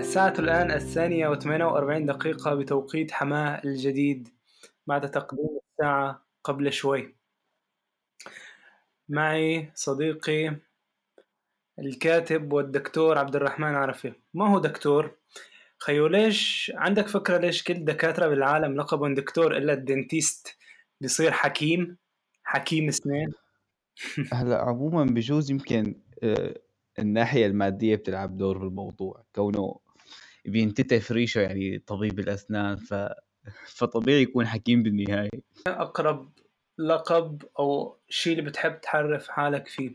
الساعة الآن الثانية وثمانية وأربعين دقيقة بتوقيت حماة الجديد بعد تقديم الساعة قبل شوي. معي صديقي الكاتب والدكتور عبد الرحمن عرفي. ما هو دكتور؟ خيو ليش؟ عندك فكرة ليش كل دكاترة بالعالم لقبهم دكتور إلا الدنتيست؟ بيصير حكيم؟ حكيم اسنان هلا عموما بجوز يمكن آه، الناحية المادية بتلعب دور بالموضوع. كونه بينتتف ريشة يعني طبيب الأسنان ف... فطبيعي يكون حكيم بالنهاية. أقرب لقب أو شيء اللي بتحب تعرف حالك فيه؟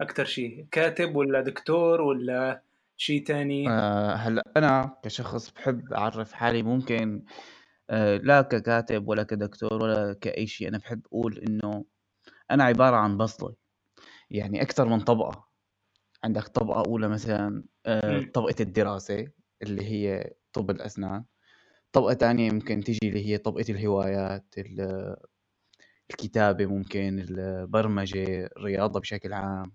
أكتر شيء كاتب ولا دكتور ولا شيء تاني؟ آه هلأ أنا كشخص بحب أعرف حالي ممكن آه لا ككاتب ولا كدكتور ولا كأي شيء أنا بحب أقول إنه أنا عبارة عن بصلة يعني أكثر من طبقة. عندك طبقة أولى مثلا آه مم. طبقة الدراسة. اللي هي طب الأسنان. طبقة تانية ممكن تيجي اللي هي طبقة الهوايات ال- الكتابة ممكن البرمجة الرياضة بشكل عام.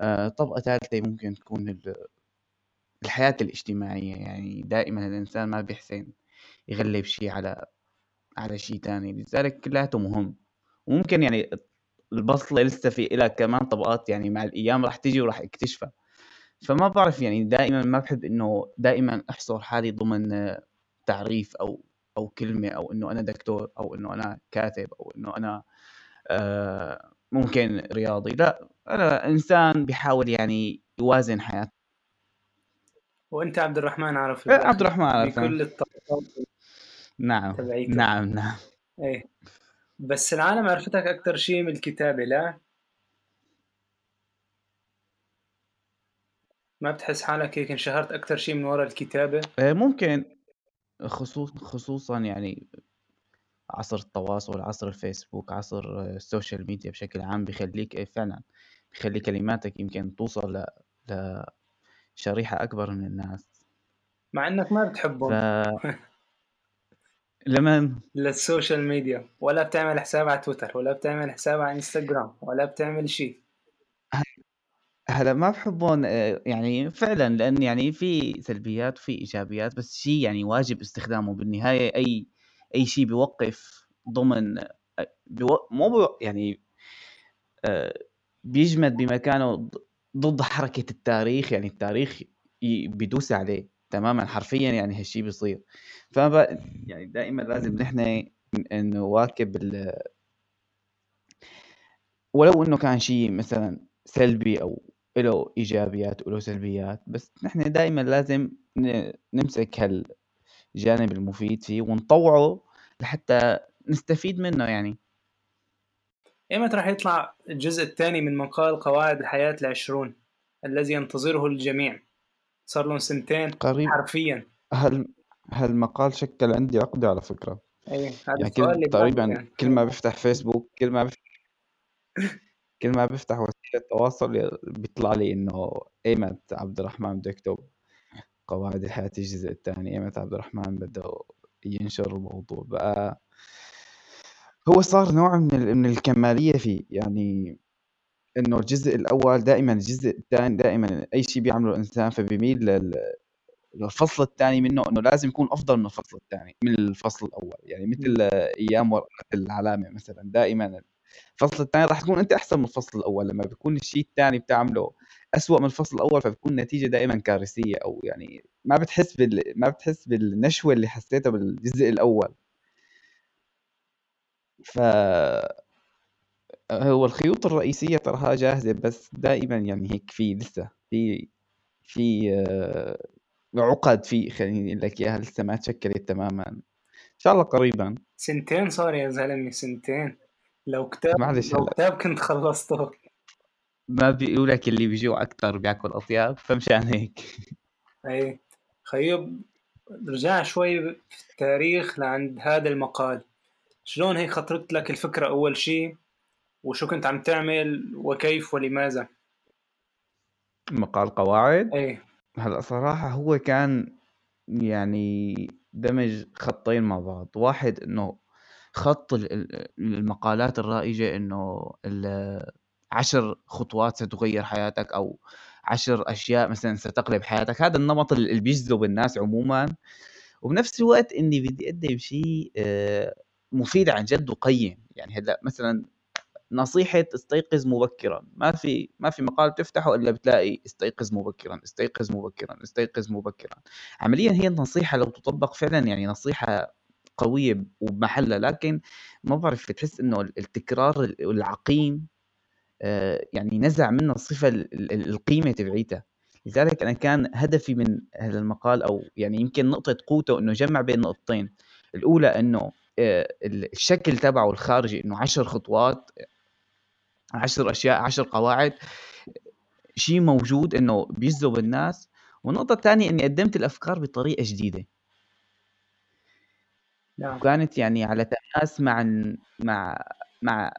آه، طبقة ثالثة ممكن تكون ال- الحياة الاجتماعية يعني دائما الإنسان ما بيحسن يغلب شيء على على شيء تاني. لذلك كلياته مهم. وممكن يعني البصلة لسه في إلها كمان طبقات يعني مع الأيام راح تيجي وراح اكتشفها فما بعرف يعني دائما ما بحب إنه دائما أحصر حالي ضمن تعريف أو أو كلمة أو إنه أنا دكتور أو إنه أنا كاتب أو إنه أنا آه، ممكن رياضي لا أنا إنسان بيحاول يعني يوازن حياته وأنت عبد الرحمن عرفي إيه،. عبد الرحمن عرفي. بكل الطبقات نعم. نعم نعم إيه بس العالم عرفتك أكتر شيء من الكتابة لا ما بتحس حالك هيك انشهرت أكتر شيء من وراء الكتابة؟ آه، ممكن. خصوص خصوصا يعني عصر التواصل عصر الفيسبوك عصر آه، ال social media بشكل عام بيخليك إيه فعلا بيخلي كلماتك يمكن توصل ل... لشريحة أكبر من الناس. مع إنك ما ف بتحبهم لمن لل social media. ولا بتعمل حساب على تويتر ولا بتعمل حساب على إنستغرام ولا بتعمل شيء هلا ما بحبهم آه، يعني فعلا لأن يعني في سلبيات وفي إيجابيات بس شيء يعني واجب استخدامه بالنهاية أي أي شيء بيوقف ضمن آه، بيو... مو بيو... يعني آه، بيجمد بمكانه ضد حركة التاريخ يعني التاريخ ي- بيدوس عليه تماما حرفيا يعني هالشيء بيصير. فب يعني دائما لازم نحن نواكب ال... ولو إنه كان شيء مثلا سلبي أو له إيجابيات وله سلبيات بس نحن دائما لازم ن- نمسك هالجانب المفيد فيه ونطوعه لحتى نستفيد منه يعني. ايمتى راح يطلع الجزء الثاني من مقال قواعد الحياة العشرون الذي ينتظره الجميع. صار لهم سنتين قريب. حرفيا. هل هالمقال شكل عندي عقدة على فكرة. هذا يعني كل تقريبا كان. كل ما بفتح فيسبوك كل ما بفتح كل ما بفتح وسيلة تواصل بيطلع لي إنه إيمت عبد الرحمن بده يكتب قواعد الحياة الجزء الثاني إيمت عبد الرحمن بده ينشر الموضوع. بقى هو صار نوع من ال- من الكمالية فيه. يعني إنه الجزء الأول دائما الجزء الثاني دائما أي شيء بيعمله الإنسان فبيميل لل- للفصل الثاني منه إنه لازم يكون أفضل من الفصل الثاني من الفصل الأول. يعني مثل أيام ورقه العلامة مثلا دائما الفصل الثاني راح تكون أنت أحسن من الفصل الأول لما بيكون الشيء الثاني بتعمله أسوأ من الفصل الأول فبتكون النتيجة دائما كارثية أو يعني ما بتحس بال... ما بتحس بالنشوة اللي حسيتها بالجزء الأول. ف هو الخيوط الرئيسية تراها جاهزة بس دائما يعني هيك في لسه في في آه، عقد في خليني أقول لك إياها لسه ما تشكلت تماما. إن شاء الله قريبا. سنتين صار يا زلمة سنتين. لو كتاب معلش لو كتاب كنت خلصته. ما بيقولوا لك اللي بيجوع أكثر بياكل اطيب فمشان هيك. أي. خيب رجع شوي في التاريخ لعند هذا المقال. شلون هيك خطرت لك الفكرة أول شيء وشو كنت عم تعمل؟ وكيف؟ ولماذا؟ مقال قواعد؟ إيه هلا صراحة هو كان يعني دمج خطين مع بعض. واحد إنه خط ال- ال- المقالات الرائجة ال- عشر خطوات ستغير حياتك أو عشر أشياء مثلا ستقلب حياتك. هذا النمط اللي بيجذب الناس عموما. وبنفس الوقت إني بدي أقدم شيء آه، مفيد عن جد وقيم. يعني هلأ مثلا نصيحة استيقظ مبكرا. ما في ما في مقال بتفتحه إلا بتلاقي استيقظ مبكرا استيقظ مبكرا استيقظ مبكرا. عمليا هي النصيحة لو تطبق فعلا يعني نصيحة قوية وبمحلها لكن ما بعرف بتحس إنه التكرار العقيم آه، يعني نزع منه الصفة القيمة تبعيتها لذلك أنا كان هدفي من هذا المقال أو يعني يمكن نقطة قوته إنه جمع بين نقطتين. الأولى إنه آه، الشكل تبعه الخارجي إنه عشر خطوات عشر أشياء عشر قواعد شيء موجود إنه بيجذب الناس. والنقطة الثانية إني قدمت الأفكار بطريقة جديدة. نعم. وكانت يعني على تماس مع مع مع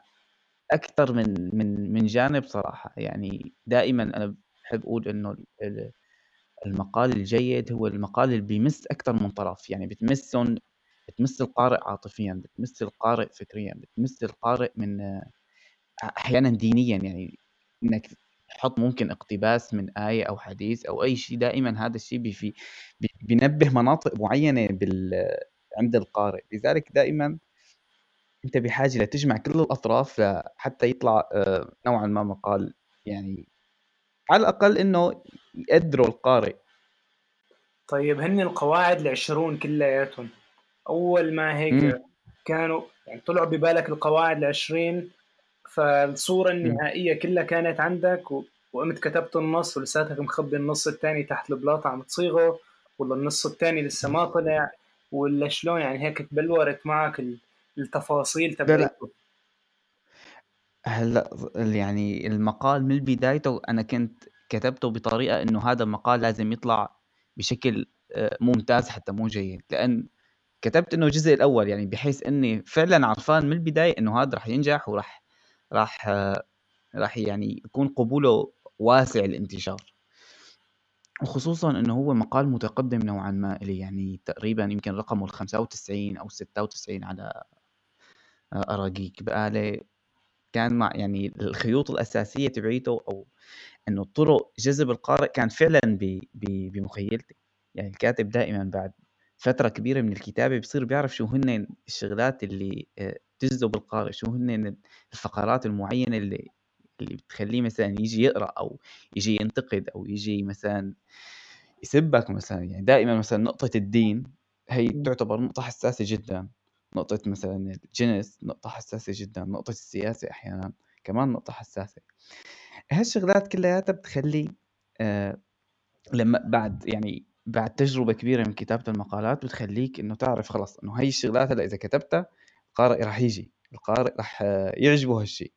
أكثر من من من جانب صراحة. يعني دائما أنا بحب أقول إنه المقال الجيد هو المقال اللي بيمس أكثر من طرف. يعني بتمسهم بتمس القارئ عاطفيا بتمس القارئ فكريا بتمس القارئ من أحيانا دينيا. يعني إنك تحط ممكن اقتباس من آية أو حديث أو أي شيء دائما هذا الشيء بي بينبه مناطق معينة بال عند القارئ. لذلك دائما أنت بحاجة لتجمع كل الأطراف حتى يطلع آه، نوعا ما مقال يعني على الأقل إنه يقدروا القارئ. طيب هن القواعد العشرون كلياتهم. أول ما هيك م. كانوا يعني طلعوا ببالك القواعد العشرين فالصورة النهائية كلها كانت عندك و... وقمت كتبت النص ولساتك مخبي النص الثاني تحت البلاطة عم تصيغه ولا النص الثاني لسه ما طلع. ولا شلون يعني هيك تبلورت معك التفاصيل تبعته هلأ يعني المقال من بدايته أنا كنت كتبته بطريقة إنه هذا المقال لازم يطلع بشكل آه، ممتاز حتى مو جيد. لأن كتبت إنه الجزء الأول يعني بحيث إني فعلا عرفان من البداية إنه هذا رح ينجح ورح راح راح يعني يكون قبوله واسع الانتشار. وخصوصا انه هو مقال متقدم نوعا ما إلي يعني تقريبا يمكن رقمه ال 95 أو 96 على أراجيك. بقالي كان مع يعني الخيوط الأساسية تبعيته أو إنه طرق جذب القارئ كان فعلا بمخيلتي. يعني الكاتب دائما بعد فترة كبيرة من الكتابة بصير بيعرف شو هن الشغلات اللي تجذب القارئ شو هن الفقرات المعينة اللي اللي بتخليه مثلا يجي يقرأ أو يجي ينتقد أو يجي مثلا يسبك مثلا. يعني دائما مثلا نقطة الدين هي تعتبر نقطة حساسة جدا. نقطة مثلا الجنس نقطة حساسة جدا. نقطة السياسة أحيانا كمان نقطة حساسة. هالشغلات كلياتها بتخلي آه لما بعد يعني بعد تجربة كبيرة من كتابة المقالات بتخليك إنه تعرف خلص إنه هاي الشغلات هلأ إذا كتبتها القارئ راح يجي القارئ راح يعجبه هالشيء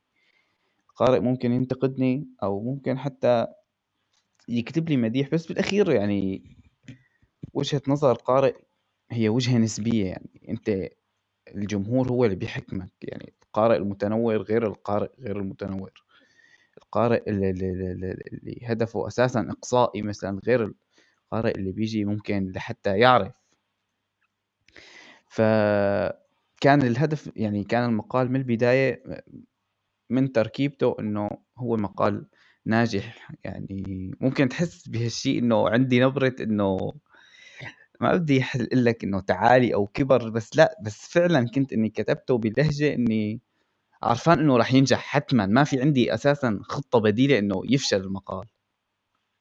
القارئ ممكن ينتقدني أو ممكن حتى يكتب لي مديح بس بالأخير يعني وجهة نظر القارئ هي وجهة نسبية يعني. أنت الجمهور هو اللي بيحكمك يعني. القارئ المتنور غير القارئ غير المتنور القارئ اللي, اللي, اللي هدفه أساسا إقصائي مثلا غير القارئ اللي بيجي ممكن لحتى يعرف. ف كان الهدف يعني كان المقال من البداية من تركيبته إنه هو مقال ناجح. يعني ممكن تحس بهالشيء إنه عندي نبرة إنه ما بدي أقول لك إنه تعالي أو كبر بس لا بس فعلا كنت إني كتبته بلهجة إني عرفان إنه راح ينجح حتما. ما في عندي أساسا خطة بديلة إنه يفشل المقال.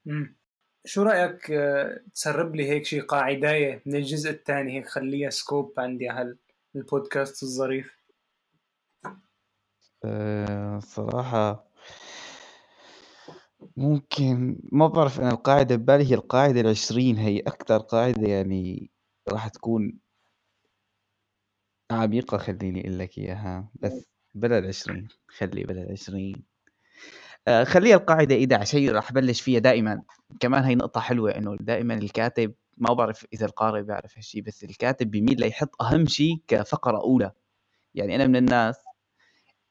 امم شو رأيك آه، تسرب لي هيك شيء قاعداية من الجزء الثاني؟ هيك خليها سكوب عندي هل البودكاست الظريف. أه صراحة ممكن ما بعرف أنا القاعدة ببالي هي القاعدة العشرين هي أكثر قاعدة يعني راح تكون عميقة خليني أقول لك إياها. بس بلا العشرين خلي بلا العشرين. أه خليها القاعدة إذا عشان راح بلش فيها دائما. كمان هي نقطة حلوة إنه دائما الكاتب ما بعرف إذا القارئ بيعرف هالشيء بس الكاتب بيميل ليحط أهم شيء كفقرة أولى. يعني أنا من الناس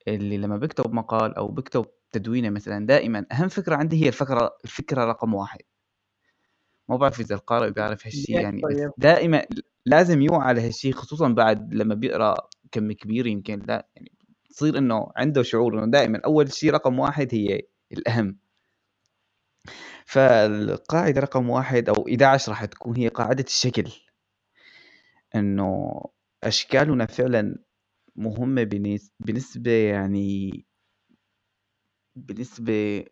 اللي لما بكتب مقال أو بكتب تدوينة مثلا دائما أهم فكرة عندي هي الفكرة الفكرة رقم واحد. ما بعرف إذا القارئ بيعرف هالشيء يعني طيب. دائما لازم يوعى على هالشيء خصوصا بعد لما بيقرأ كم كبير يمكن لا يعني تصير إنه عنده شعور إنه دائما أول شيء رقم واحد هي الأهم. فالقاعدة رقم واحد أو 11 راح تكون هي قاعدة الشكل. إنه أشكالنا فعلا مهمه بنسبة يعني بنسبة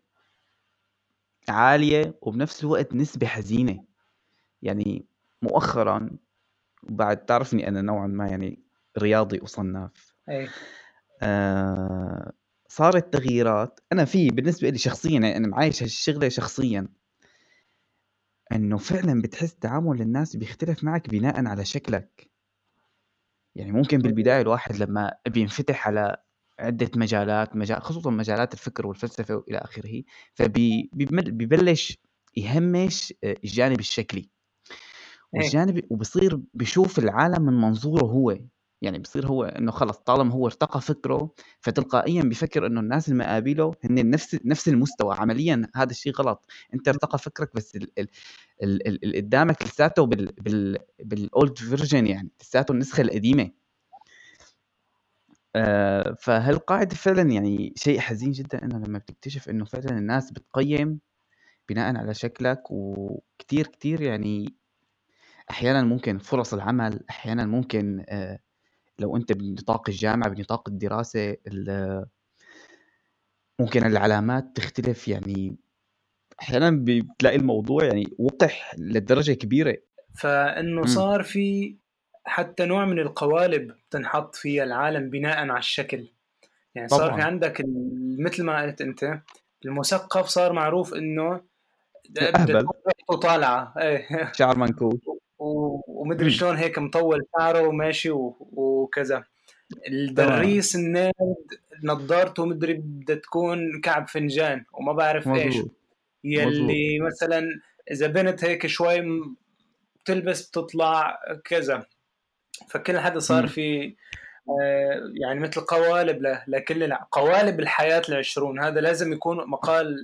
عالية وبنفس الوقت نسبة حزينة. يعني مؤخرا بعد تعرفني أنا نوعا ما يعني رياضي وصناف اي آه صارت تغييرات. أنا في بالنسبة لي شخصيا يعني أنا معايش هالشغلة شخصيا إنه فعلا بتحس تعامل الناس بيختلف معك بناء على شكلك. يعني ممكن بالبداية الواحد لما بينفتح على عدة مجالات مجال خصوصا مجالات الفكر والفلسفة وإلى آخره فبيبلش يهمش الجانب الشكلي. إيه. والجانب وبصير بيشوف العالم من منظوره هو. يعني بصير هو إنه خلص طالما هو ارتقى فكره فتلقائيا بفكر إنه الناس اللي مقابله هن نفس نفس المستوى. عمليا هذا الشيء غلط. أنت ارتقى فكرك بس اللي قدامك لساته بال بال بالاولد فيرجن يعني لساته النسخة القديمة. آه فهالقاعدة فعلا يعني شيء حزين جدا إنه لما بتكتشف إنه فعلا الناس بتقيم بناء على شكلك وكتير كتير يعني أحيانا ممكن فرص العمل أحيانا ممكن آه لو أنت بنطاق الجامعة بنطاق الدراسة ممكن العلامات تختلف. يعني أحيانا بتلاقي الموضوع يعني وقح لدرجة كبيرة. فإنه صار في حتى نوع من القوالب تنحط في العالم بناء على الشكل. يعني صار طبعا. في عندك مثل ما قلت أنت المثقف صار معروف إنه اهبل طالعه إيه. شعر منكوش. ومدري شلون هيك مطول شعره وماشي وكذا. الدريس الناد نظارته مدري بدها تكون كعب فنجان وما بعرف مزبوط. إيش يلي مزبوط. مثلا إذا بنت هيك شوي بتلبس بتطلع كذا. فكل حدا صار في آه، يعني مثل قوالب لكل قوالب الحياة العشرون. هذا لازم يكون مقال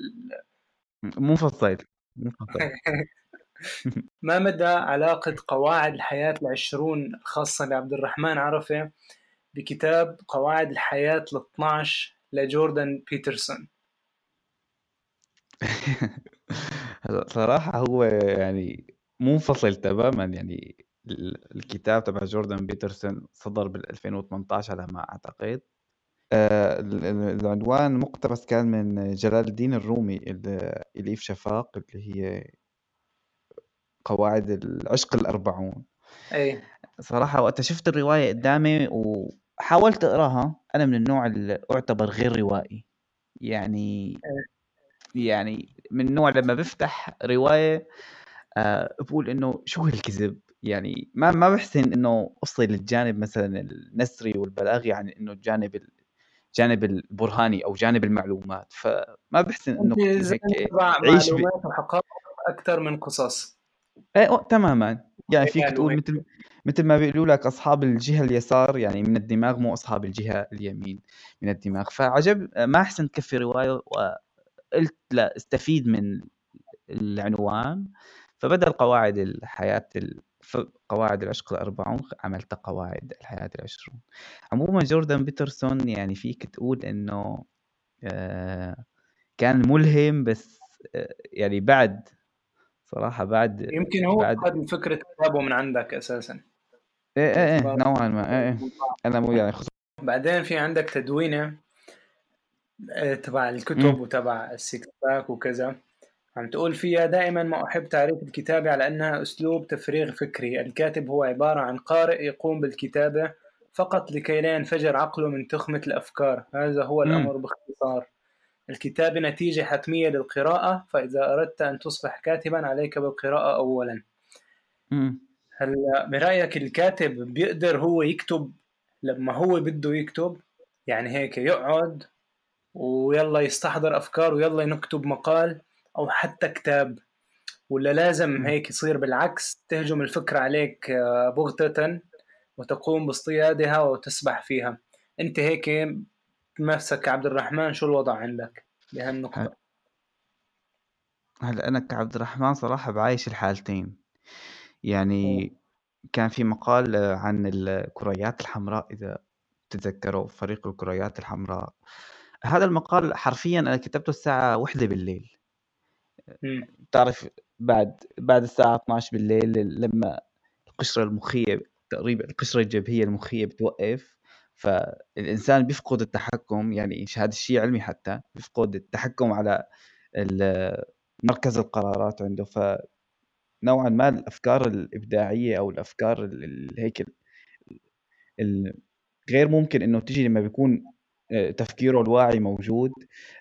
مفصل مفصل ما مدى علاقة قواعد الحياة العشرون الخاصة بعبد الرحمن عرفة بكتاب قواعد الحياة ال 12 لجوردن بيترسون؟ صراحة هو يعني منفصل تماما يعني الكتاب تبع جوردن بيترسون صدر بال 2018 على ما أعتقد. آه، العنوان مقتبس كان من جلال الدين الرومي اليف شفاق اللي هي قواعد العشق الأربعون. اي صراحة وقت شفت الرواية قدامي وحاولت أقراها أنا من النوع اللي أعتبر غير روائي. يعني يعني من النوع لما بفتح رواية أه بقول إنه شو هالكذب؟ يعني ما ما بحسن إنه أوصل للجانب مثلا النثري والبلاغي عن إنه الجانب الجانب البرهاني أو جانب المعلومات. فما بحسن إنه هيك عيش وحقائق أكثر من قصص. إيه تماما. يعني فيك تقول مثل مثل ما بيقولوا لك أصحاب الجهة اليسار يعني من الدماغ مو أصحاب الجهة اليمين من الدماغ. فعجب ما احسن تكفي رواية وقلت لا أستفيد من العنوان. فبدل قواعد الحياة قواعد العشق الأربعون عملت قواعد الحياة العشرون. عموما جوردن بيترسون يعني فيك تقول إنه آه، كان ملهم بس آه، يعني بعد صراحة بعد يمكن هو بعد أخذ فكرة كتابه من عندك أساسا. إيه إيه إيه نوعا ما إيه, إيه. أنا مو يعني خصوصا بعدين في عندك تدوينة آه، تبع الكتب وتبع ال six pack وكذا. عم تقول فيها دائما ما أحب تعريف الكتابة على أنها أسلوب تفريغ فكري. الكاتب هو عبارة عن قارئ يقوم بالكتابة فقط لكي لا ينفجر عقله من تخمة الأفكار. هذا هو الأمر باختصار. الكتابة نتيجة حتمية للقراءة فإذا أردت أن تصبح كاتبا عليك بالقراءة أولا. هلا برأيك الكاتب بيقدر هو يكتب لما هو بده يكتب؟ يعني هيك يقعد ويلا يستحضر أفكار ويلا نكتب مقال أو حتى كتاب ولا لازم هيك يصير بالعكس؟ تهجم الفكرة عليك آه، بغتة وتقوم باصطيادها وتسبح فيها. أنت هيك نفسك عبد الرحمن شو الوضع عندك بهالنقطة؟ هلا أنا كعبد الرحمن صراحة بعايش الحالتين. يعني كان في مقال عن الكريات الحمراء إذا بتتذكره فريق الكريات الحمراء. هذا المقال حرفيا أنا كتبته الساعة واحدة بالليل. بتعرف بعد بعد الساعة 12 بالليل لما القشرة المخية تقريبا القشرة الجبهية المخية بتوقف فالإنسان بيفقد التحكم يعني هذا الشيء علمي حتى بيفقد التحكم على مركز القرارات عنده. ف نوعا ما الأفكار الإبداعية أو الأفكار هيك غير ممكن إنه تجي لما بيكون آه، تفكيره الواعي موجود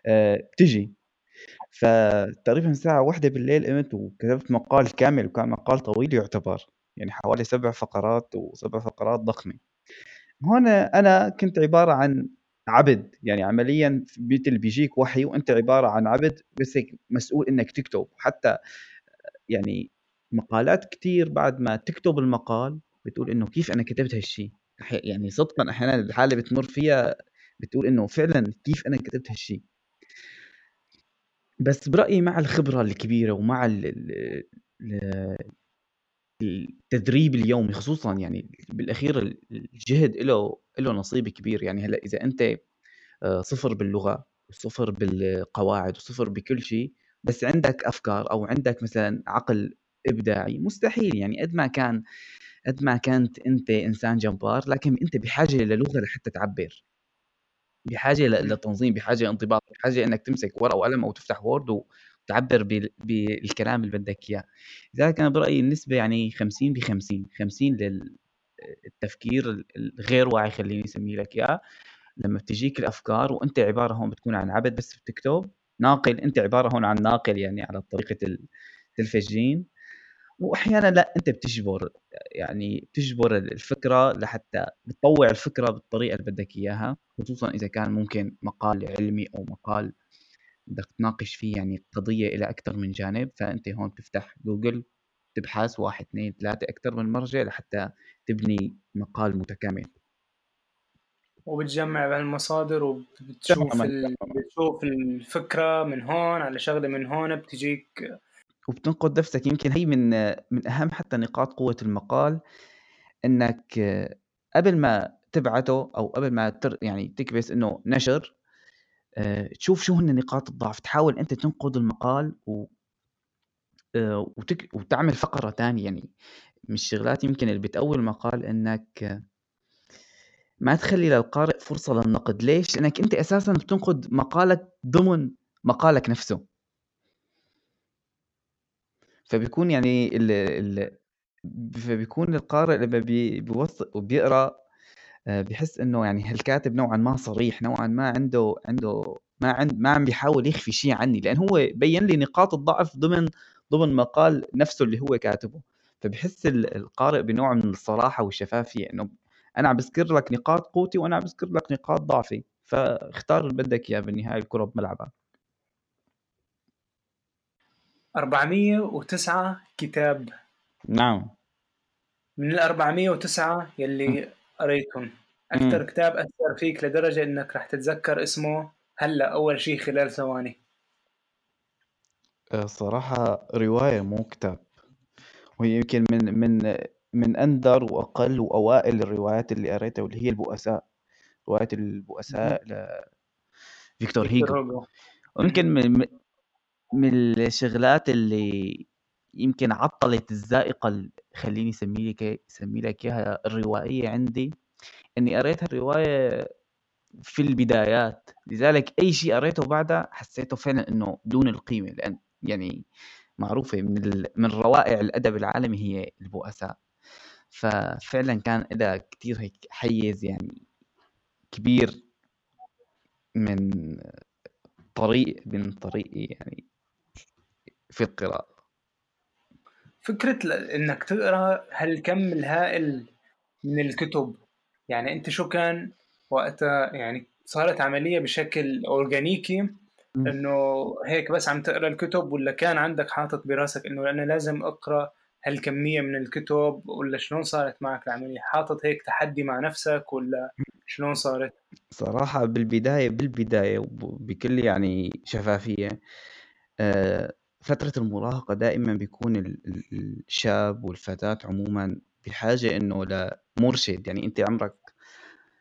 آه، بتجي. فتقريبا الساعة واحدة بالليل قمت وكتبت مقال كامل وكان مقال طويل يعتبر يعني حوالي سبع فقرات وسبع فقرات ضخمة. هون أنا كنت عبارة عن عبد يعني عمليا مثل بيجيك وحي وأنت عبارة عن عبد بس هيك مسؤول إنك تكتب. حتى يعني مقالات كتير بعد ما تكتب المقال بتقول إنه كيف أنا كتبت هالشيء يعني صدقا أحيانا الحالة بتمر فيها بتقول إنه فعلا كيف أنا كتبت هالشيء بس برأيي مع الخبرة الكبيرة ومع التدريب اليومي خصوصا يعني بالأخير الجهد له له نصيب كبير. يعني هلأ إذا أنت آه، صفر باللغة وصفر بالقواعد وصفر بكل شيء بس عندك أفكار أو عندك مثلا عقل إبداعي مستحيل. يعني قد ما كان قد ما كانت أنت إنسان جبار لكن أنت بحاجة للغه لحتى تعبر. بحاجة لتنظيم بحاجة لانضباط بحاجة إنك تمسك ورقة وقلم أو تفتح وورد وتعبر بالكلام اللي بدك إياه. لذلك أنا برأيي النسبة يعني 50 ب 50 50 للتفكير الغير واعي خليني أسميه لك إياه. لما بتجيك الأفكار وأنت عبارة هون بتكون عن عبد بس بتكتب ناقل أنت عبارة هون عن ناقل يعني على طريقة التلفزيون. وأحيانا لا أنت بتجبر يعني بتجبر الفكرة لحتى بتطوع الفكرة بالطريقة اللي بدك إياها خصوصا إذا كان ممكن مقال علمي أو مقال بدك تناقش فيه يعني قضية إلى أكثر من جانب فأنت هون بتفتح جوجل تبحث واحد اثنين ثلاثة أكثر من مرجع لحتى تبني مقال متكامل. وبتجمع بهالمصادر وبتشوف ال... بتشوف الفكرة من هون على شغلة من هون بتجيك وبتنقد نفسك. يمكن هي من من أهم حتى نقاط قوة المقال إنك قبل ما تبعته أو قبل ما تر يعني تكبس إنه نشر تشوف شو هن نقاط الضعف تحاول أنت تنقد المقال و آه، وتك... وتعمل فقرة ثانية يعني من الشغلات يمكن اللي بتقوي المقال إنك ما تخلي للقارئ فرصة للنقد. ليش؟ لأنك أنت أساسا بتنقد مقالك ضمن مقالك نفسه. فبيكون يعني ال ال فبيكون القارئ لما بي بيوثق وبيقرأ آه، بحس إنه يعني هالكاتب نوعا ما صريح نوعا ما عنده عنده ما عند ما عم بيحاول يخفي شيء عني لأن هو بين لي نقاط الضعف ضمن ضمن مقال نفسه اللي هو كاتبه. فبحس القارئ بنوع من الصراحة والشفافية إنه أنا عم بذكر لك نقاط قوتي وأنا عم بذكر لك نقاط ضعفي. فاختار اللي بدك إياه بالنهاية الكرة بملعبها 409 كتاب. نعم. من ال 409 يلي قريتهم. أكثر كتاب أثر فيك لدرجة إنك رح تتذكر اسمه هلأ أول شيء خلال ثواني. آه، صراحة رواية مو كتاب. وهي يمكن من من من أندر وأقل وأوائل الروايات اللي قريتها واللي هي البؤساء. رواية البؤساء لفيكتور هيجو ويمكن من من الشغلات اللي يمكن عطّلت الذائقة ال خلّيني أسمي لك لك إياها الروائية عندي، إنّي قريت هالرواية في البدايات، لذلك أي شيء قريته بعدها حسّيته فعلًا إنه دون القيمة، لإن يعني معروفة من ال من روائع الأدب العالمي هي البؤساء، ففعلًا كان لها كتير هيك حيّز يعني كبير من طريق من طريقي يعني في القراءة. فكرة إنك تقرأ هالكم الهائل من الكتب. يعني أنت شو كان وقتها؟ يعني صارت عملية بشكل أورجانيكي إنه هيك بس عم تقرأ الكتب ولا كان عندك حاطط براسك إنه أنا لازم أقرأ هالكمية من الكتب ولا شلون صارت معك العملية؟ حاطط هيك تحدي مع نفسك ولا شلون صارت؟ صراحة بالبداية بالبداية وبكل يعني شفافية آه فترة المراهقة دائما بيكون الشاب والفتاة عموما بحاجة إنه لمرشد يعني أنت عمرك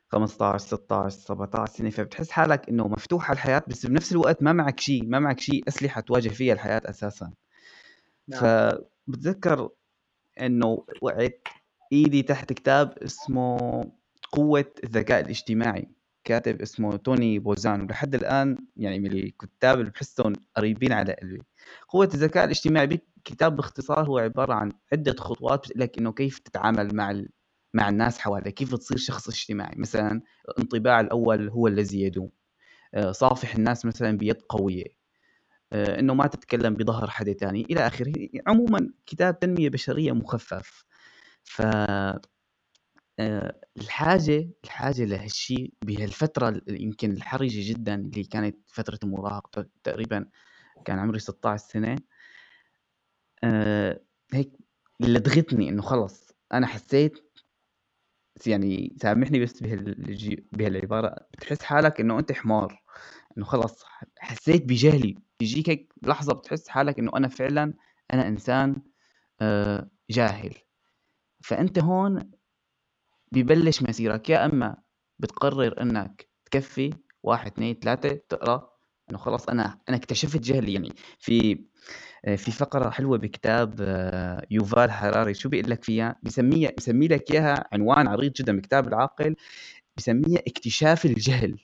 15 16 17 سنة فبتحس حالك إنه مفتوح على الحياة بس بنفس الوقت ما معك شيء ما معك شيء أسلحة تواجه فيها الحياة أساسا. نعم. فبتذكر إنه وقعت إيدي تحت كتاب اسمه قوة الذكاء الاجتماعي. كاتب اسمه توني بوزان ولحد الآن يعني من الكتاب اللي بحسهم قريبين على قلبي. قوة الذكاء الاجتماعي كتاب باختصار هو عبارة عن عدة خطوات بتقول لك انه كيف تتعامل مع ال... مع الناس حواليك كيف تصير شخص اجتماعي؟ مثلا الانطباع الأول هو الذي يدوم. آه، صافح الناس مثلا بيد قوية. آه، إنه ما تتكلم بظهر حدا تاني. إلى آخره. عموما كتاب تنمية بشرية مخفف. ف آه، الحاجة الحاجة لهالشيء بهالفتره يمكن الحرجة جدا اللي كانت فترة المراهقة تقريبا كان عمري 16 سنة. هيك لدغتني إنه خلص أنا حسيت يعني سامحني بس بهالعباره بتحس حالك إنه أنت حمار إنه خلص حسيت بجهلي. بيجيك هيك لحظة بتحس حالك إنه أنا فعلا أنا إنسان آه، جاهل. فأنت هون ببلش مسيرك. يا إما بتقرر إنك تكفي واحد اثنين ثلاثة تقرأ إنه خلص أنا أنا اكتشفت جهلي. يعني في آه، في فقرة حلوة بكتاب آه، يوفال حراري. شو بيقول لك فيها؟ بسميها بسمي لك إياها عنوان عريض جدا بكتاب العاقل. بسميها اكتشاف الجهل.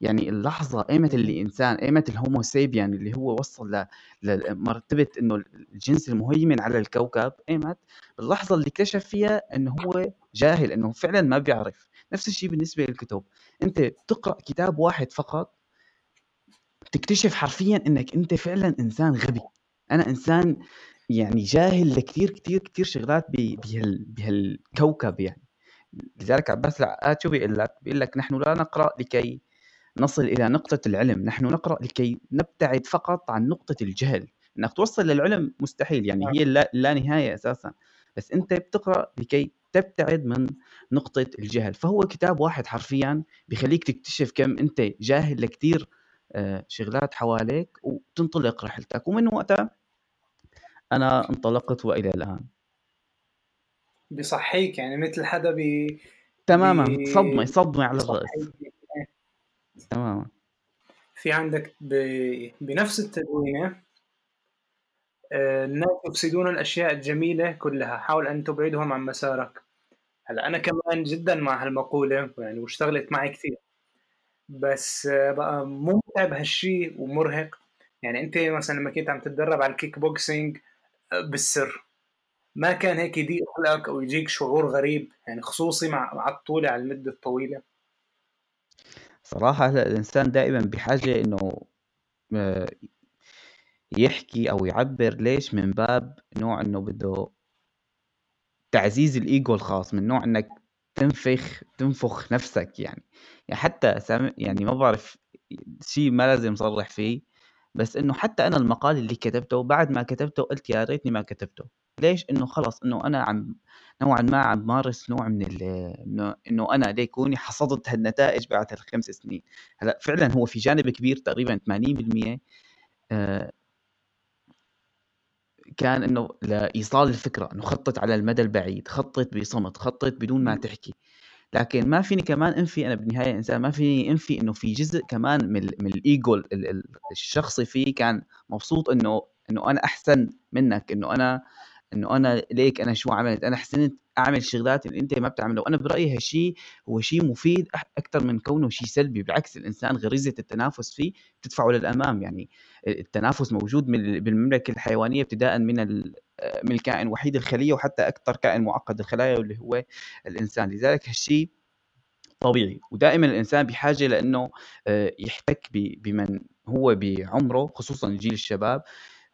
يعني اللحظة ايمت اللي انسان ايمت الهومو سيبيان اللي هو وصل لمرتبة إنه الجنس المهيمن على الكوكب ايمت اللحظة اللي اكتشف فيها إنه هو جاهل إنه فعلا ما بيعرف. نفس الشيء بالنسبة للكتب. أنت بتقرأ كتاب واحد فقط تكتشف حرفيا إنك أنت فعلا إنسان غبي. أنا إنسان يعني جاهل لكثير كثير كثير شغلات بهال بهالكوكب يعني. لذلك عباس العقاد شو بيقول لك؟ بيقول لك نحن لا نقرأ لكي نصل إلى نقطة العلم، نحن نقرأ لكي نبتعد فقط عن نقطة الجهل، إنك توصل للعلم مستحيل يعني هي لا نهاية أساسا، بس أنت بتقرأ لكي تبتعد من نقطة الجهل، فهو كتاب واحد حرفيا بخليك تكتشف كم أنت جاهل لكثير آه، شغلات حواليك وتنطلق رحلتك. ومن وقتها أنا انطلقت وإلى الآن. بصحيك يعني مثل حدا بي تماما. بي... صدمة صدمة على الرأس. تماما في عندك ب... بنفس التدوينة آه، الناس يفسدون الأشياء الجميلة كلها. حاول أن تبعدهم عن مسارك. هلأ أنا كمان جدا مع هالمقولة يعني واشتغلت معي كثير. بس بقى ممتع بهالشيء ومرهق. يعني أنت مثلا لما كنت عم تتدرب على الكيك بوكسينج بالسر. ما كان هيك يضيق خلقك أو يجيك شعور غريب يعني خصوصي مع مع الطولة على المدة الطويلة. صراحة هلا الإنسان دائما بحاجة إنه آه، يحكي أو يعبر ليش من باب نوع إنه بده تعزيز الإيجو الخاص من نوع إنك تنفخ تنفخ نفسك يعني. يعني حتى سام يعني ما بعرف شيء ما لازم صرح فيه بس إنه حتى أنا المقال اللي كتبته بعد ما كتبته قلت يا ريتني ما كتبته. ليش؟ إنه خلص إنه أنا عم نوعا ما عم مارس نوع من إنه أنا ليكوني حصدت هالنتائج بعد هالخمس سنين. هلأ فعلا هو في جانب كبير تقريبا 80% آه كان إنه لإيصال الفكرة إنه خطط على المدى البعيد خطط بصمت خطط بدون ما تحكي. لكن ما فيني كمان أنفي أنا بالنهاية إنسان ما فيني أنفي إنه في جزء كمان من من الإيجو الشخصي فيه كان مبسوط إنه إنه أنا أحسن منك إنه أنا إنه أنا ليك أنا شو عملت؟ أنا حسنت أعمل شغلات اللي أنت ما بتعملها. وأنا برأيي هالشيء هو شيء مفيد أكثر من كونه شيء سلبي. بالعكس الإنسان غريزة التنافس فيه بتدفعه للأمام. يعني التنافس موجود بالمملكة الحيوانية ابتداء من من الكائن وحيد الخلية وحتى أكثر كائن معقد الخلايا واللي هو الإنسان. لذلك هالشيء طبيعي. ودائما الإنسان بحاجة لأنه آه، يحتك بمن هو بعمره خصوصا جيل الشباب.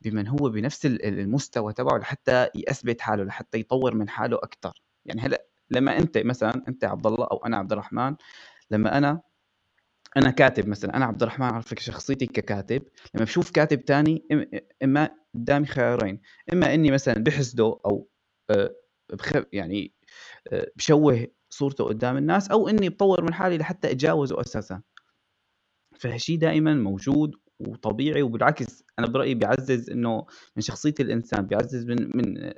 بمن هو بنفس المستوى تبعه لحتى يثبت حاله لحتى يطور من حاله أكثر يعني هلأ لما أنت مثلا أنت عبد الله أو أنا عبد الرحمن لما أنا أنا كاتب مثلا أنا عبد الرحمن اعرف شخصيتي ككاتب لما بشوف كاتب تاني إما قدامي خيارين إما إني مثلا بحسده أو آه، يعني آه، بشوه صورته قدام الناس أو إني بطور من حالي لحتى أتجاوزه أساسا. فهالشيء دائما موجود وطبيعي وبالعكس أنا برأيي بيعزز إنه من شخصية الإنسان بيعزز من من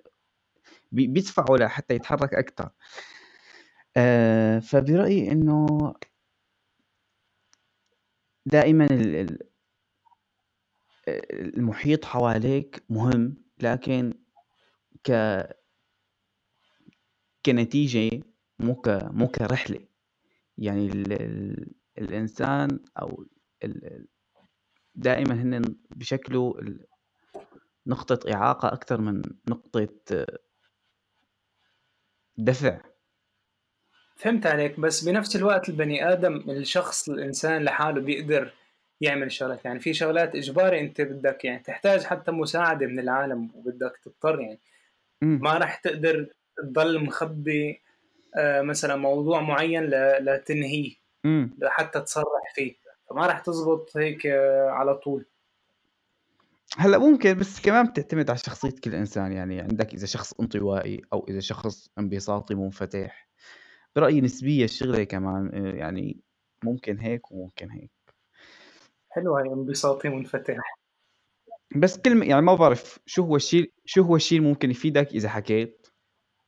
بيدفعه لحتى يتحرك أكثر آه فبرأيي إنه دائما المحيط حواليك مهم لكن ك كنتيجة مو ك مو كرحلة. يعني ال... ال... الإنسان أو ال... دائما هن بشكله نقطة إعاقة أكثر من نقطة دفع. فهمت عليك بس بنفس الوقت البني آدم الشخص الإنسان لحاله بيقدر يعمل شغلات. يعني في شغلات إجباري أنت بدك يعني تحتاج حتى مساعدة من العالم وبدك تضطر يعني ما راح تقدر تضل مخبي آه، مثلا موضوع معين لتنهيه لحتى تصرح فيه. فما راح تزبط هيك آه، على طول. هلا ممكن بس كمان بتعتمد على شخصية كل إنسان. يعني عندك إذا شخص انطوائي أو إذا شخص انبساطي منفتح برأيي نسبية الشغلة كمان آه، يعني ممكن هيك وممكن هيك. حلوة هي انبساطي منفتح. بس كلمة يعني ما بعرف شو هو الشيء شو هو الشيء اللي ممكن يفيدك إذا حكيت؟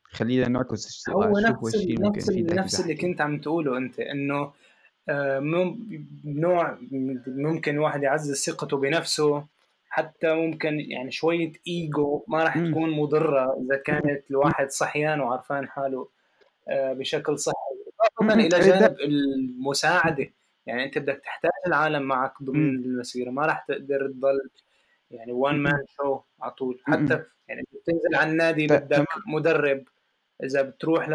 خلينا نعكس السؤال هو نفس شو هو الشيء ممكن نفس يفيدك نفس اللي كنت عم تقوله أنت إنه نوع ممكن الواحد يعزز ثقته بنفسه حتى ممكن يعني شوية إيجو ما راح تكون مضرة إذا كانت الواحد صحيان وعرفان حاله آه، بشكل صحي إضافة إلى جانب المساعدة. يعني أنت بدك تحتاج العالم معك ضمن المسيرة ما راح تقدر تضل يعني وان مان شو على طول. حتى يعني بتنزل على النادي بدك مدرب إذا بتروح ل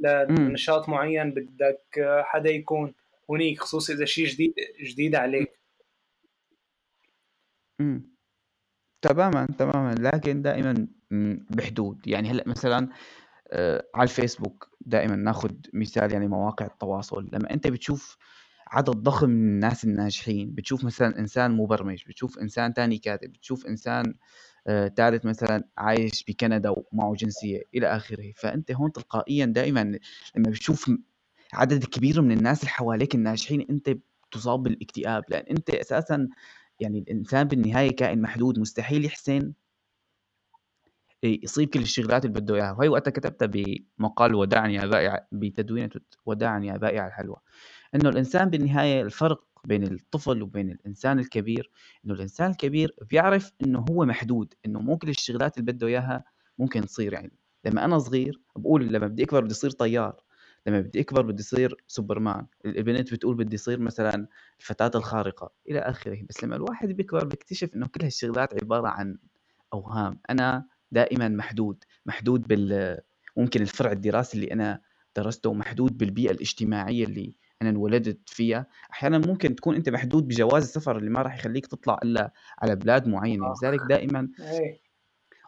لنشاط معين بدك حدا يكون هنيك خصوصي إذا شيء جديد جديد عليك. امم تماما تماما. لكن دائما بحدود. يعني هلأ مثلا آه على الفيسبوك دائما ناخذ مثال يعني مواقع التواصل. لما أنت بتشوف عدد ضخم من الناس الناجحين بتشوف مثلا إنسان مبرمج بتشوف إنسان تاني كاتب بتشوف إنسان ثالث مثلا عايش بكندا ومعه جنسية إلى آخره. فأنت هون تلقائيا دائما لما بتشوف عدد كبير من الناس اللي حواليك الناجحين أنت تصاب بالاكتئاب. لأن أنت أساسا يعني الإنسان بالنهاية كائن محدود مستحيل يحسن يصيب كل الشغلات اللي بده إياها. وهي وقتها كتبتها بمقال وداعني يا بائع بتدوينة وداعني يا بائع الحلوى. إنه الإنسان بالنهاية الفرق بين الطفل وبين الإنسان الكبير إنه الإنسان الكبير بيعرف إنه هو محدود إنه مو كل الشغلات اللي بده إياها ممكن تصير يعني. لما أنا صغير بقول لما بدي أكبر بدي اصير طيار لما بدي أكبر بدي اصير سوبرمان البنت بتقول بدي اصير مثلا الفتاة الخارقة إلى آخره. بس لما الواحد بيكبر بيكتشف إنه كل هالشغلات عبارة عن أوهام. أنا دائما محدود محدود بال ممكن الفرع الدراسي اللي أنا درسته محدود بالبيئة الاجتماعية اللي أنا انولدت فيها أحيانا ممكن تكون أنت محدود بجواز السفر اللي ما راح يخليك تطلع إلا على بلاد معينة لذلك دائما إيه.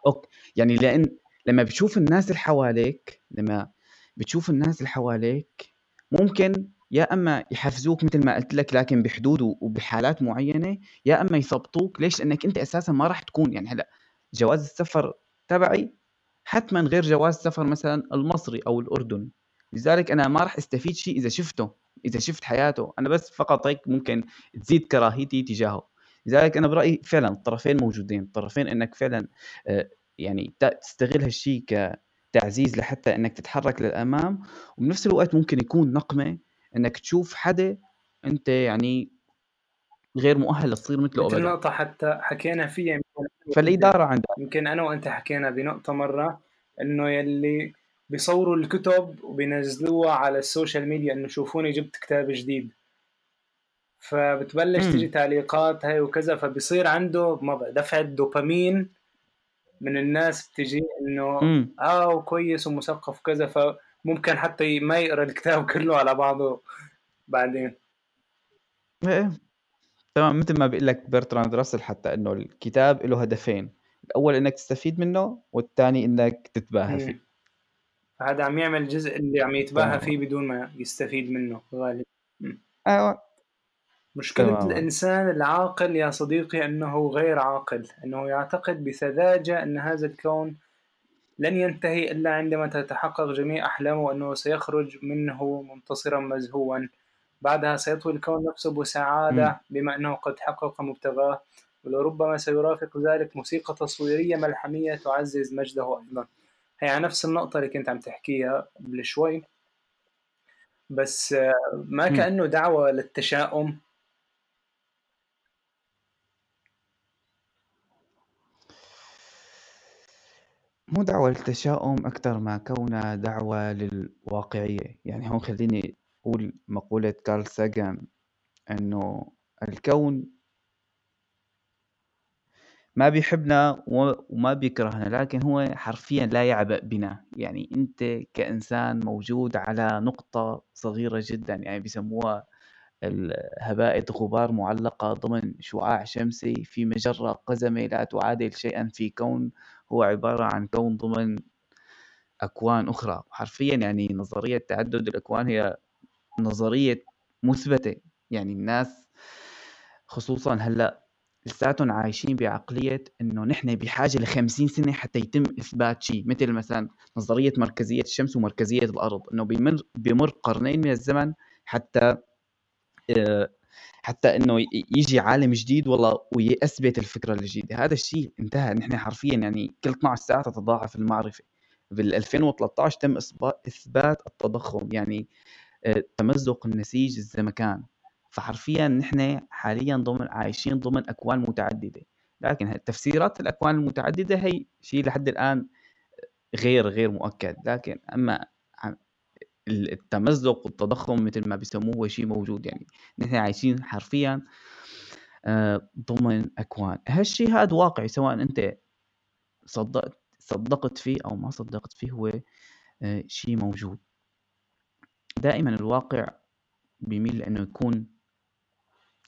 أوكي يعني لأن لما بتشوف الناس اللي حواليك لما بتشوف الناس اللي حواليك ممكن يا أما يحفزوك مثل ما قلت لك لكن بحدود وبحالات معينة يا أما يثبطوك. ليش؟ لأنك أنت أساسا ما راح تكون يعني هلأ جواز السفر تبعي حتما غير جواز السفر مثلا المصري أو الاردن لذلك أنا ما راح استفيد شيء إذا شفته. إذا شفت حياته أنا بس فقط هيك ممكن تزيد كراهيتي تجاهه. لذلك أنا برأيي فعلا الطرفين موجودين الطرفين إنك فعلا آه، يعني تستغل هالشيء كتعزيز لحتى إنك تتحرك للأمام. وبنفس الوقت ممكن يكون نقمة إنك تشوف حدا أنت يعني غير مؤهل تصير مثله ابدا. نقطة حتى حكينا فيها فالإدارة عندها يمكن أنا وأنت حكينا بنقطة مرة إنه يلي بيصوروا الكتب وبينزلوها على ال social media إنه شوفوني جبت كتاب جديد. فبتبلش تيجي تعليقات هاي وكذا فبصير عنده دفعة دوبامين من الناس بتجي إنه آه كويس ومثقف وكذا فممكن حتى ما يقرأ الكتاب كله على بعضه بعدين. إيه. تمام مثل ما بيقول لك برتراند راسل حتى إنه الكتاب له هدفين الأول إنك تستفيد منه والثاني إنك تتباهى فيه. هذا عم يعمل الجزء اللي عم يتباهى فيه بدون ما يستفيد منه غالبا. أيوه. مشكلة تمام. الإنسان العاقل يا صديقي أنه غير عاقل أنه يعتقد بسذاجة أن هذا الكون لن ينتهي إلا عندما تتحقق جميع أحلامه وأنه سيخرج منه منتصرا مزهوا بعدها سيطوي الكون نفسه بسعادة بما أنه قد حقق مبتغاه ولربما سيرافق ذلك موسيقى تصويرية ملحمية تعزز مجده أيضا. هي على نفس النقطة اللي كنت عم تحكيها قبل شوي بس آه، ما. كأنه دعوة للتشاؤم؟ مو دعوة للتشاؤم أكتر ما كونها دعوة للواقعية، يعني هون خلّيني أقول مقولة كارل ساجان إنه الكون ما بيحبنا وما بيكرهنا لكن هو حرفيا لا يعبأ بنا. يعني أنت كإنسان موجود على نقطة صغيرة جدا يعني بيسموها هباء غبار معلقة ضمن شعاع شمسي في مجرة قزمة لا تعادل شيئا في كون. هو عبارة عن كون ضمن أكوان أخرى. حرفيا يعني نظرية تعدد الأكوان هي نظرية مثبتة. يعني الناس خصوصا هلأ لساتهم عايشين بعقلية إنه نحن بحاجة ل 50 سنة حتى يتم إثبات شيء مثل مثلا نظرية مركزية الشمس ومركزية الأرض إنه بيمر بمر قرنين من الزمن حتى آه، حتى إنه يجي عالم جديد والله ويثبت الفكرة الجديدة. هذا الشيء انتهى. نحن حرفيا يعني كل 12 ساعة تتضاعف المعرفة. بال 2013 تم إثبات التضخم يعني آه، تمزق النسيج الزمكان. فحرفيا نحن حاليا ضمن عايشين ضمن أكوان متعددة. لكن تفسيرات الأكوان المتعددة هي شيء لحد الآن غير غير مؤكد. لكن أما التمزق والتضخم مثل ما بيسموه هو شيء موجود يعني. نحن عايشين حرفيا آه، ضمن أكوان. هالشيء هذا واقعي سواء أنت صدقت صدقت فيه أو ما صدقت فيه هو آه، شيء موجود. دائما الواقع بيميل لأنه يكون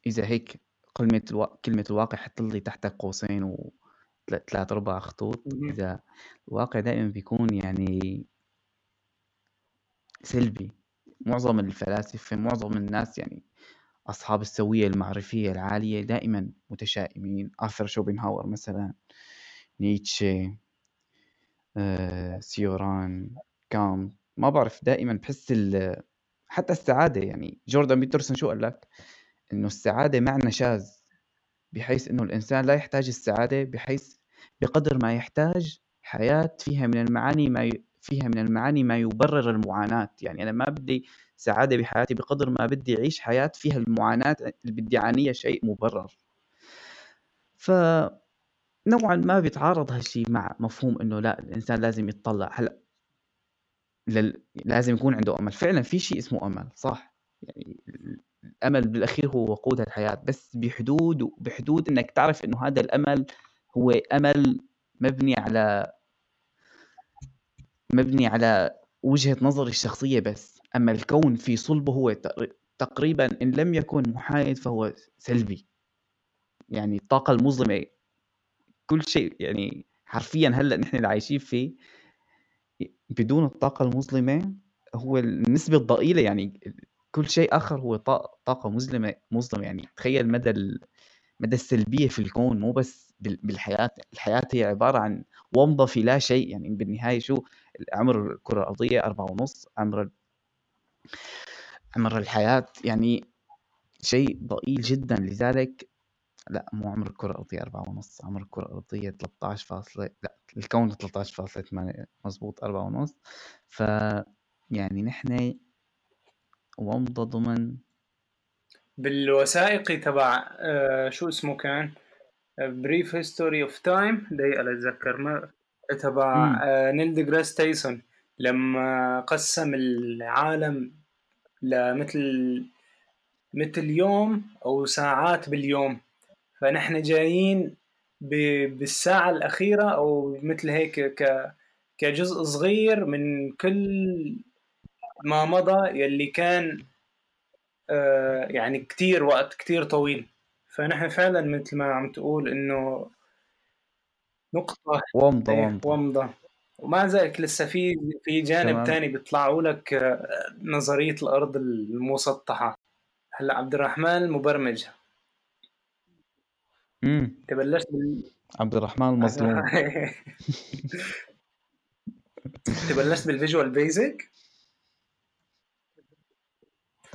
إذا هيك كلمة الوا... كلمة الواقع حط لي تحت قوسين و ثلاث أربع خطوط إذا الواقع دائما بيكون يعني سلبي. معظم الفلاسفة معظم الناس يعني أصحاب السوية المعرفية العالية دائما متشائمين. آرثر شوبنهاور مثلا نيتشه آه، سيوران كام. ما بعرف دائما بحس حتى السعادة يعني. جوردان بيترسون شو قال لك؟ إنه السعادة معنى شاذ بحيث إنه الإنسان لا يحتاج السعادة بحيث بقدر ما يحتاج حياة فيها من المعاني ما فيها من المعاني ما يبرر المعاناة. يعني أنا ما بدي سعادة بحياتي بقدر ما بدي أعيش حياة فيها المعاناة اللي بدي أعانيها شيء مبرر. ف نوعا ما بيتعارض هالشيء مع مفهوم إنه لا الإنسان لازم يتطلع. هلأ. لازم يكون عنده أمل. فعلا في شيء اسمه أمل صح؟ يعني الأمل بالأخير هو وقود الحياة بس بحدود بحدود إنك تعرف إنه هذا الأمل هو أمل مبني على مبني على وجهة نظري الشخصية بس. أما الكون في صلبه هو تقريبا إن لم يكن محايد فهو سلبي. يعني الطاقة المظلمة كل شيء يعني حرفيا هلأ نحن اللي عايشين فيه بدون الطاقة المظلمة هو النسبة الضئيلة يعني كل شيء آخر هو طاقة مظلمة مظلمة يعني تخيل مدى مدى السلبية في الكون مو بس بالحياة الحياة هي عبارة عن ومضة في لا شيء. يعني بالنهاية شو؟ عمر الكرة الأرضية أربعة ونص عمر عمر الحياة. يعني شيء ضئيل جدا. لذلك لا مو عمر الكرة الأرضية أربعة ونص عمر الكرة الأرضية 13 فاصلة لا الكون 13.8 مزبوط أربعة ونص. ف يعني نحن ومضة ضمن بالوثائقي تبع آه شو اسمه كان؟ Brief History of Time دقيقة أتذكر. ما تبع آه نيل ديجراس تايسون. لما قسم العالم لمثل مثل يوم أو ساعات باليوم. فنحن جايين بالساعة الأخيرة أو مثل هيك ك كجزء صغير من كل ما مضى يلي كان آه يعني كتير وقت كتير طويل. فنحن فعلا مثل ما عم تقول إنه نقطة ومضة ومضة ومضة ومع ذلك لسه في في جانب ثاني بيطلعوا لك آه، نظرية الأرض المسطحة. هلأ عبد الرحمن مبرمج امم تبلشت بال... عبد الرحمن المظلوم. تبلشت بال Visual Basic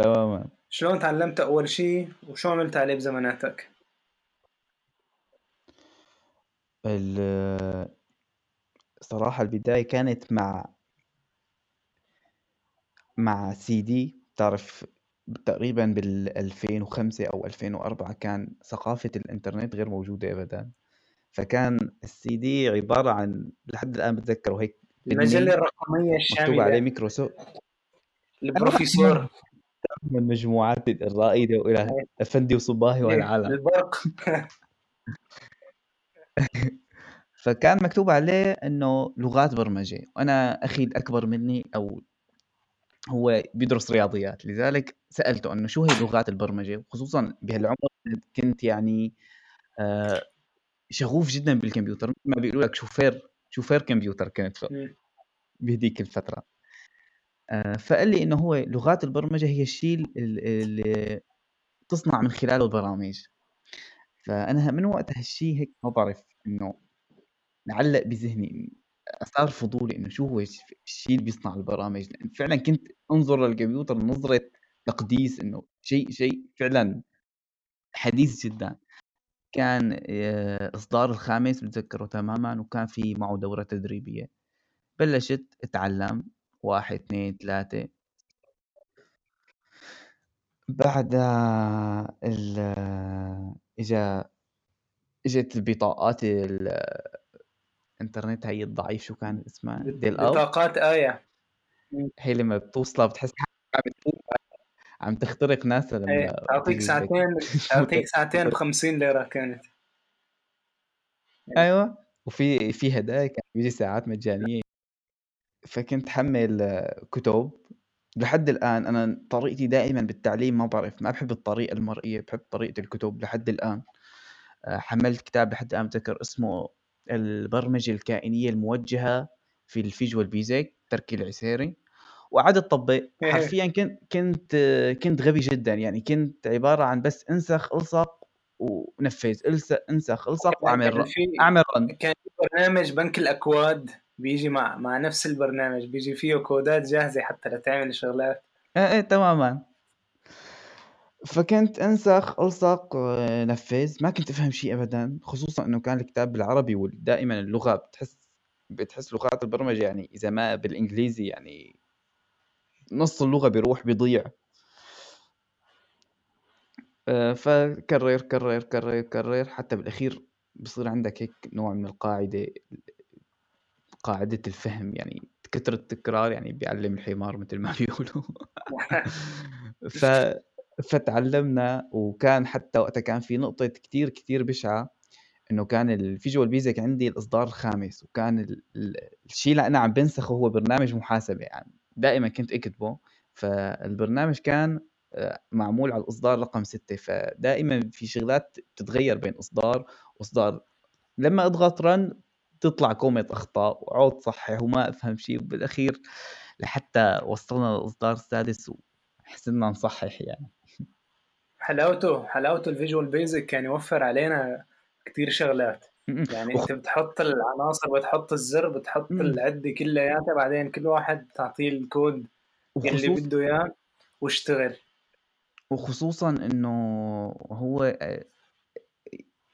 تماما. شلون تعلمت أول شيء وشو عملت عليه بزماناتك؟ صراحة البداية كانت مع مع سي دي. بتعرف تقريبا بال2005 أو 2004 كان ثقافة الإنترنت غير موجودة أبدا. فكان السي دي عبارة عن لحد الآن بتذكره هيك المجلة الرقمية مكتوب عليه الشاملة. ميكروسوفت. البروفيسور. من المجموعات الرائدة وإلى إيه. أفندي وصباهي إيه، والعالم البرق فكان مكتوب عليه إنه لغات برمجة وأنا أخي الأكبر مني أو هو بيدرس رياضيات لذلك سألته إنه شو هي لغات البرمجة؟ خصوصا بهالعمر كنت يعني آه، شغوف جدا بالكمبيوتر. ما بيقولوا لك شوفير شوفير كمبيوتر كنت. بهديك الفترة. فقال لي إنه هو لغات البرمجة هي الشيء ال- اللي تصنع من خلاله البرامج. فأنا من وقتها هالشيء هيك ما بعرف إنه معلق بذهني صار فضولي إنه شو هو الش- الشيء اللي بيصنع البرامج. لأن فعلا كنت أنظر للكمبيوتر نظرة تقديس إنه شيء شيء فعلا حديث جدا. كان آه، إصدار الخامس بتذكره تماما وكان في معه دورة تدريبية. بلشت أتعلم واحد اثنين ثلاثة بعدها ال إجا إجت البطاقات الإنترنت هي الضعيف شو كان اسمها ديل بطاقات آية هي لما بتوصلها بتحس حالك عم عم تخترق ناسا إيه، لما تعطيك بتيجي بدك- ساعتين تعطيك ساعتين ب 50 ليرة كانت. أيوه. وفي في هدايا كان بيجي ساعات مجانية. فكنت حمل آه، كتب. لحد الآن أنا طريقتي دائما بالتعليم ما بعرف ما بحب الطريقة المرئية بحب طريقة الكتب لحد الآن. آه، حملت كتاب لحد الآن بتذكر اسمه البرمجة الكائنية الموجهة في ال Visual Basic تركي العسيري. وقعدت طبق إيه. حرفيا كنت كنت كنت غبي جدا. يعني كنت عبارة عن بس انسخ الصق ونفذ. الس- انسخ الصق وأعمل كان run في أعمل run كان في برنامج بنك الأكواد. بيجي مع مع نفس البرنامج بيجي فيه كودات جاهزة حتى لتعمل شغلات. إيه إيه تماما. فكنت أنسخ ألصق آه، نفذ. ما كنت أفهم شيء ابدا خصوصا إنه كان الكتاب بالعربي ودائما اللغة بتحس بتحس لغات البرمجة يعني إذا ما بالإنجليزي يعني نص اللغة بيروح بيضيع. آه، فكرر كرر كرر كرر. حتى بالأخير بصير عندك هيك نوع من القاعدة قاعدة الفهم يعني كثرة التكرار يعني بيعلم الحمار مثل ما بيقولوا. ف فتعلمنا وكان حتى وقتها كان في نقطة كتير كتير بشعة إنه كان ال Visual Basic عندي الإصدار الخامس وكان ال- ال- الشيء اللي أنا عم بنسخه هو برنامج محاسبة يعني دائما كنت أكتبه. فالبرنامج كان آه، معمول على الإصدار رقم ستة. فدائما في شغلات بتتغير بين إصدار وإصدار. لما أضغط run تطلع كومة أخطاء وعود صحح وما أفهم شيء وبالأخير لحتى وصلنا للإصدار السادس وحسنا نصحح يعني حلاوته حلاوته ال Visual Basic كان يوفر علينا كتير شغلات. يعني أنت بتحط العناصر بتحط الزر بتحط مم. العدة كلياتها بعدين كل واحد بتعطيه الكود اللي بده إياه واشتغل وخصوصا إنه هو آه،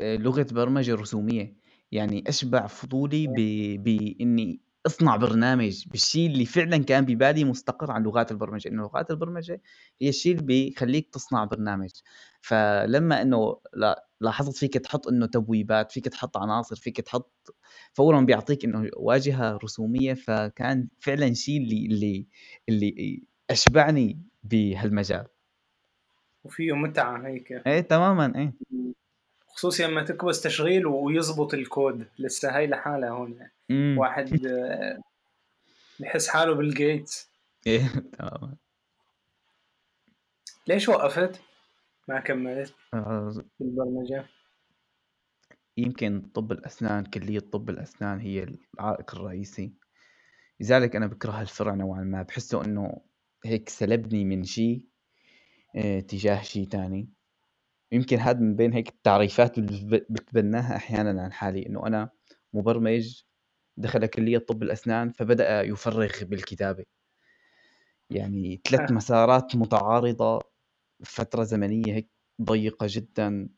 آه، لغة برمجة رسومية يعني أشبع فضولي ب- باني أصنع برنامج بالشيء اللي فعلا كان ببالي مستقر عن لغات البرمجة. إنه لغات البرمجة هي الشيء اللي بيخليك تصنع برنامج. فلما إنه لا لاحظت فيك تحط إنه تبويبات فيك تحط عناصر فيك تحط فورا بيعطيك إنه واجهة رسومية فكان فعلا شيء اللي اللي اللي أشبعني بهالمجال. وفيه متعة هيك. إيه تماما إيه. خصوصي لما تكبس تشغيل ويزبط الكود. لسه هاي لحالها هون امم واحد آه، بحس حاله بالجيتس إيه تماما. ليش وقفت؟ ما كملت. بالبرمجة يمكن طب الأسنان كلية طب الأسنان هي العائق الرئيسي. لذلك أنا بكره الفرع نوعا ما. بحسه إنه هيك سلبني من شيء آه، تجاه شيء تاني. يمكن هذا من بين هيك التعريفات اللي بت- بتبناها أحيانا عن حالي إنه أنا مبرمج دخل كلية طب الأسنان فبدأ يفرغ بالكتابة. يعني ثلاث آه. مسارات متعارضة فترة زمنية هيك ضيقة جدا.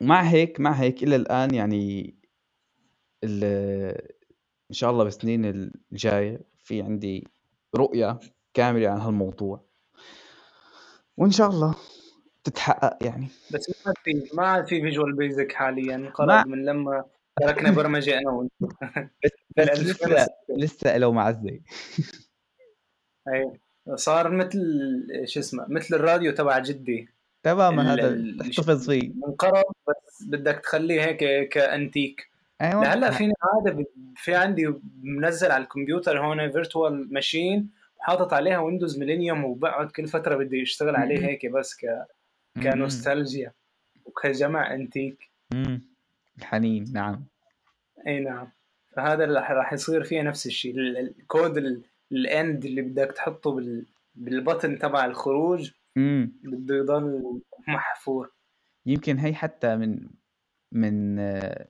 ومع هيك مع هيك إلى الآن يعني ال- إن شاء الله بالسنين الجاية في عندي رؤية كاملة عن هالموضوع. وإن شاء الله. تتحقق يعني. بس ما في ما عاد في فيجوال بيزك حاليا ما- انقرض من لما تركنا برمجة أنا وأنت. بس بس بالألف لسه. لسه له معزه اي صار مثل شو اسمه مثل الراديو تبع جدي. تماما هذا تحتفظ فيه منقرض بس بدك تخليه هيك كأنتيك. أيوه. لهلأ فيني عادة ب- في عندي منزل على الكمبيوتر هون فيرتوال ماشين وحاطط عليها Windows Millennium وبقعد كل فترة بدي أشتغل عليه. هيك بس ك. كنوستالجيا وكجمع انتيك. مم. الحنين نعم. إي نعم. فهذا اللي راح- يصير فيها نفس الشيء. ال- الكود ال- ال end اللي بدك تحطه بال بال button تبع الخروج. بده يضل محفور. يمكن هي حتى من من آه،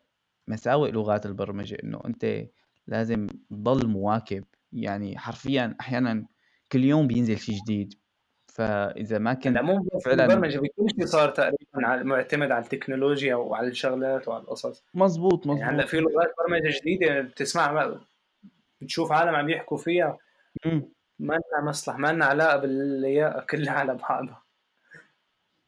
مساوئ لغات البرمجة إنه أنت لازم تضل مواكب. يعني حرفيا أحيانا كل يوم بينزل شيء جديد. فإذا ما كنت هلا مو فعلاً- البرمجه بكل شيء صار تقريبا على- معتمد على التكنولوجيا وعلى الشغلات وعلى القصص. مزبوط يعني هلأ مزبوط في لغات برمجة جديدة بتسمع بتشوف عالم عم يحكوا فيها. ما لنا مصلح ما لنا علاقة باللياقة كلها على بعضها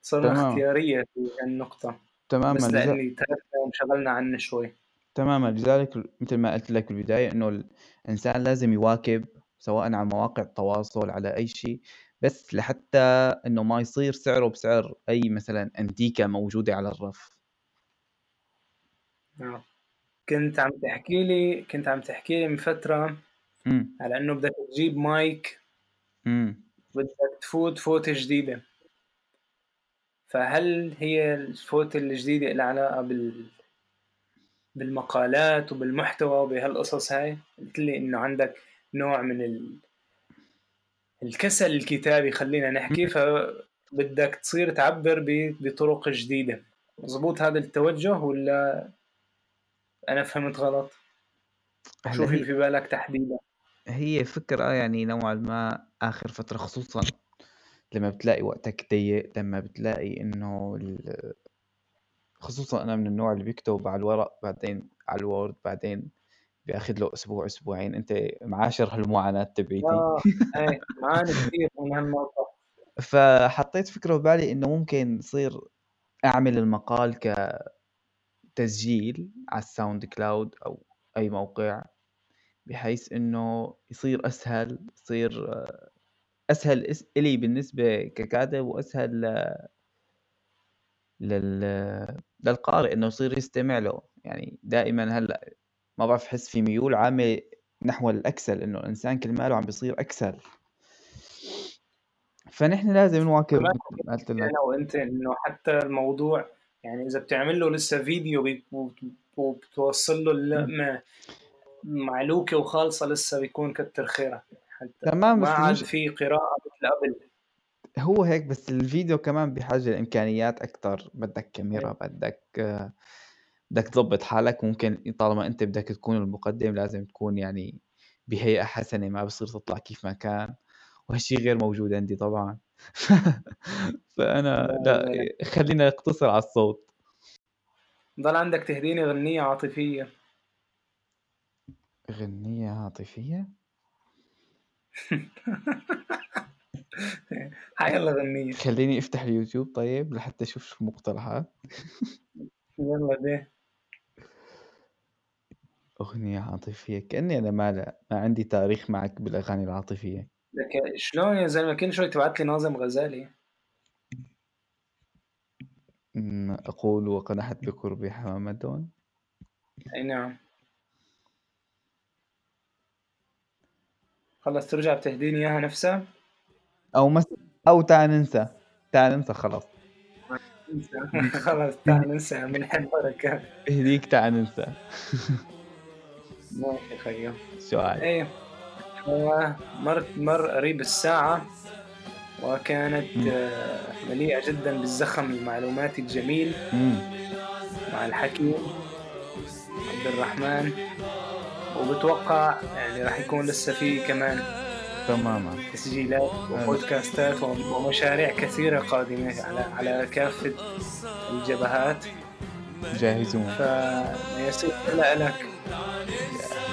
صرنا. اختيارية في النقطه تماما. بس لأني تركنا وانشغلنا عنه شوي. تماما. لذلك مثل ما قلت لك بالبداية إنه الإنسان لازم يواكب سواء على مواقع التواصل على أي شيء بس لحتى إنه ما يصير سعره بسعر أي مثلا أنتيكة موجودة على الرف. نعم. كنت عم تحكي لي كنت عم تحكي لي من فترة امم على إنه بدك تجيب مايك امم بدك تفوت فوتة جديدة. فهل هي الفوتة الجديدة لها علاقة بال بالمقالات وبالمحتوى وبهالقصص هاي؟ قلت لي إنه عندك نوع من ال... الكسل الكتابي خلينا نحكي فبدك تصير تعبر. بطرق جديدة. مزبوط هذا التوجه ولا أنا فهمت غلط؟ شو في في بالك تحديدا؟ هي فكرة يعني نوعا ما آخر فترة خصوصا لما بتلاقي وقتك ضيق لما بتلاقي إنه خصوصا أنا من النوع اللي بيكتب على الورق بعدين على ال Word بعدين بياخذ له أسبوع أسبوعين أنت معاشر هالمعاناة تبعيتي آه إيه معاني كثير من هالنقطة فحطيت فكرة ببالي إنه ممكن يصير أعمل المقال كتسجيل على ال SoundCloud أو أي موقع بحيث إنه يصير أسهل يصير آه، أسهل إس- إلي بالنسبة ككاتب وأسهل ل- لل للقارئ إنه يصير يستمع له. يعني دائما هلأ ما بعرف أحس في ميول عامة نحو الأكسل إنه الإنسان كل ماله عم بيصير أكسل. فنحن لازم نواكب قلت لك أنا وأنت إنه حتى الموضوع يعني إذا بتعمل له لسه فيديو وبتوصل له اللقمة معلوكة وخالصة لسه بيكون كتر خيرك. حتى تمام ما عاد. في قراءة مثل قبل. هو هيك بس الفيديو كمان بحاجة لإمكانيات أكتر. بدك كاميرا بدك آه، بدك تظبط حالك ممكن طالما أنت بدك تكون المقدم لازم تكون يعني بهيئة حسنة ما بصير تطلع كيف ما كان. وهالشي غير موجود عندي طبعا. فأنا لا خلينا نقتصر على الصوت. ضل عندك تهديني غنية عاطفية. غنية عاطفية؟ حيلا غنية. خليني أفتح اليوتيوب طيب لحتى أشوف شو المقترحات يلا ده أغنية عاطفية كأني أنا ما لا ما عندي تاريخ معك بالأغاني العاطفية. لك شلون يا زلمة؟ كل شوي تبعت لي ناظم غزالي. أمم، أقول وقنحت بقربي حمامة أي نعم. خلص ترجع بتهديني إياها نفسها؟ أو مس أو تعال ننسى. تعال ننسى خلاص. خلص تعال ننسى بنحب بركات. اهديك تعال ننسى. ماشي خيو عاد إيه هو مر مر قريب الساعة وكانت مم. آه، مليئة جدا بالزخم المعلوماتي الجميل أمم، مع الحكيم عبد الرحمن. وبتوقع يعني راح يكون لسه في كمان تماما. تسجيلات وبودكاستات ومشاريع كثيرة قادمة على على كافة الجبهات. جاهزون. فيسير لك. yeah.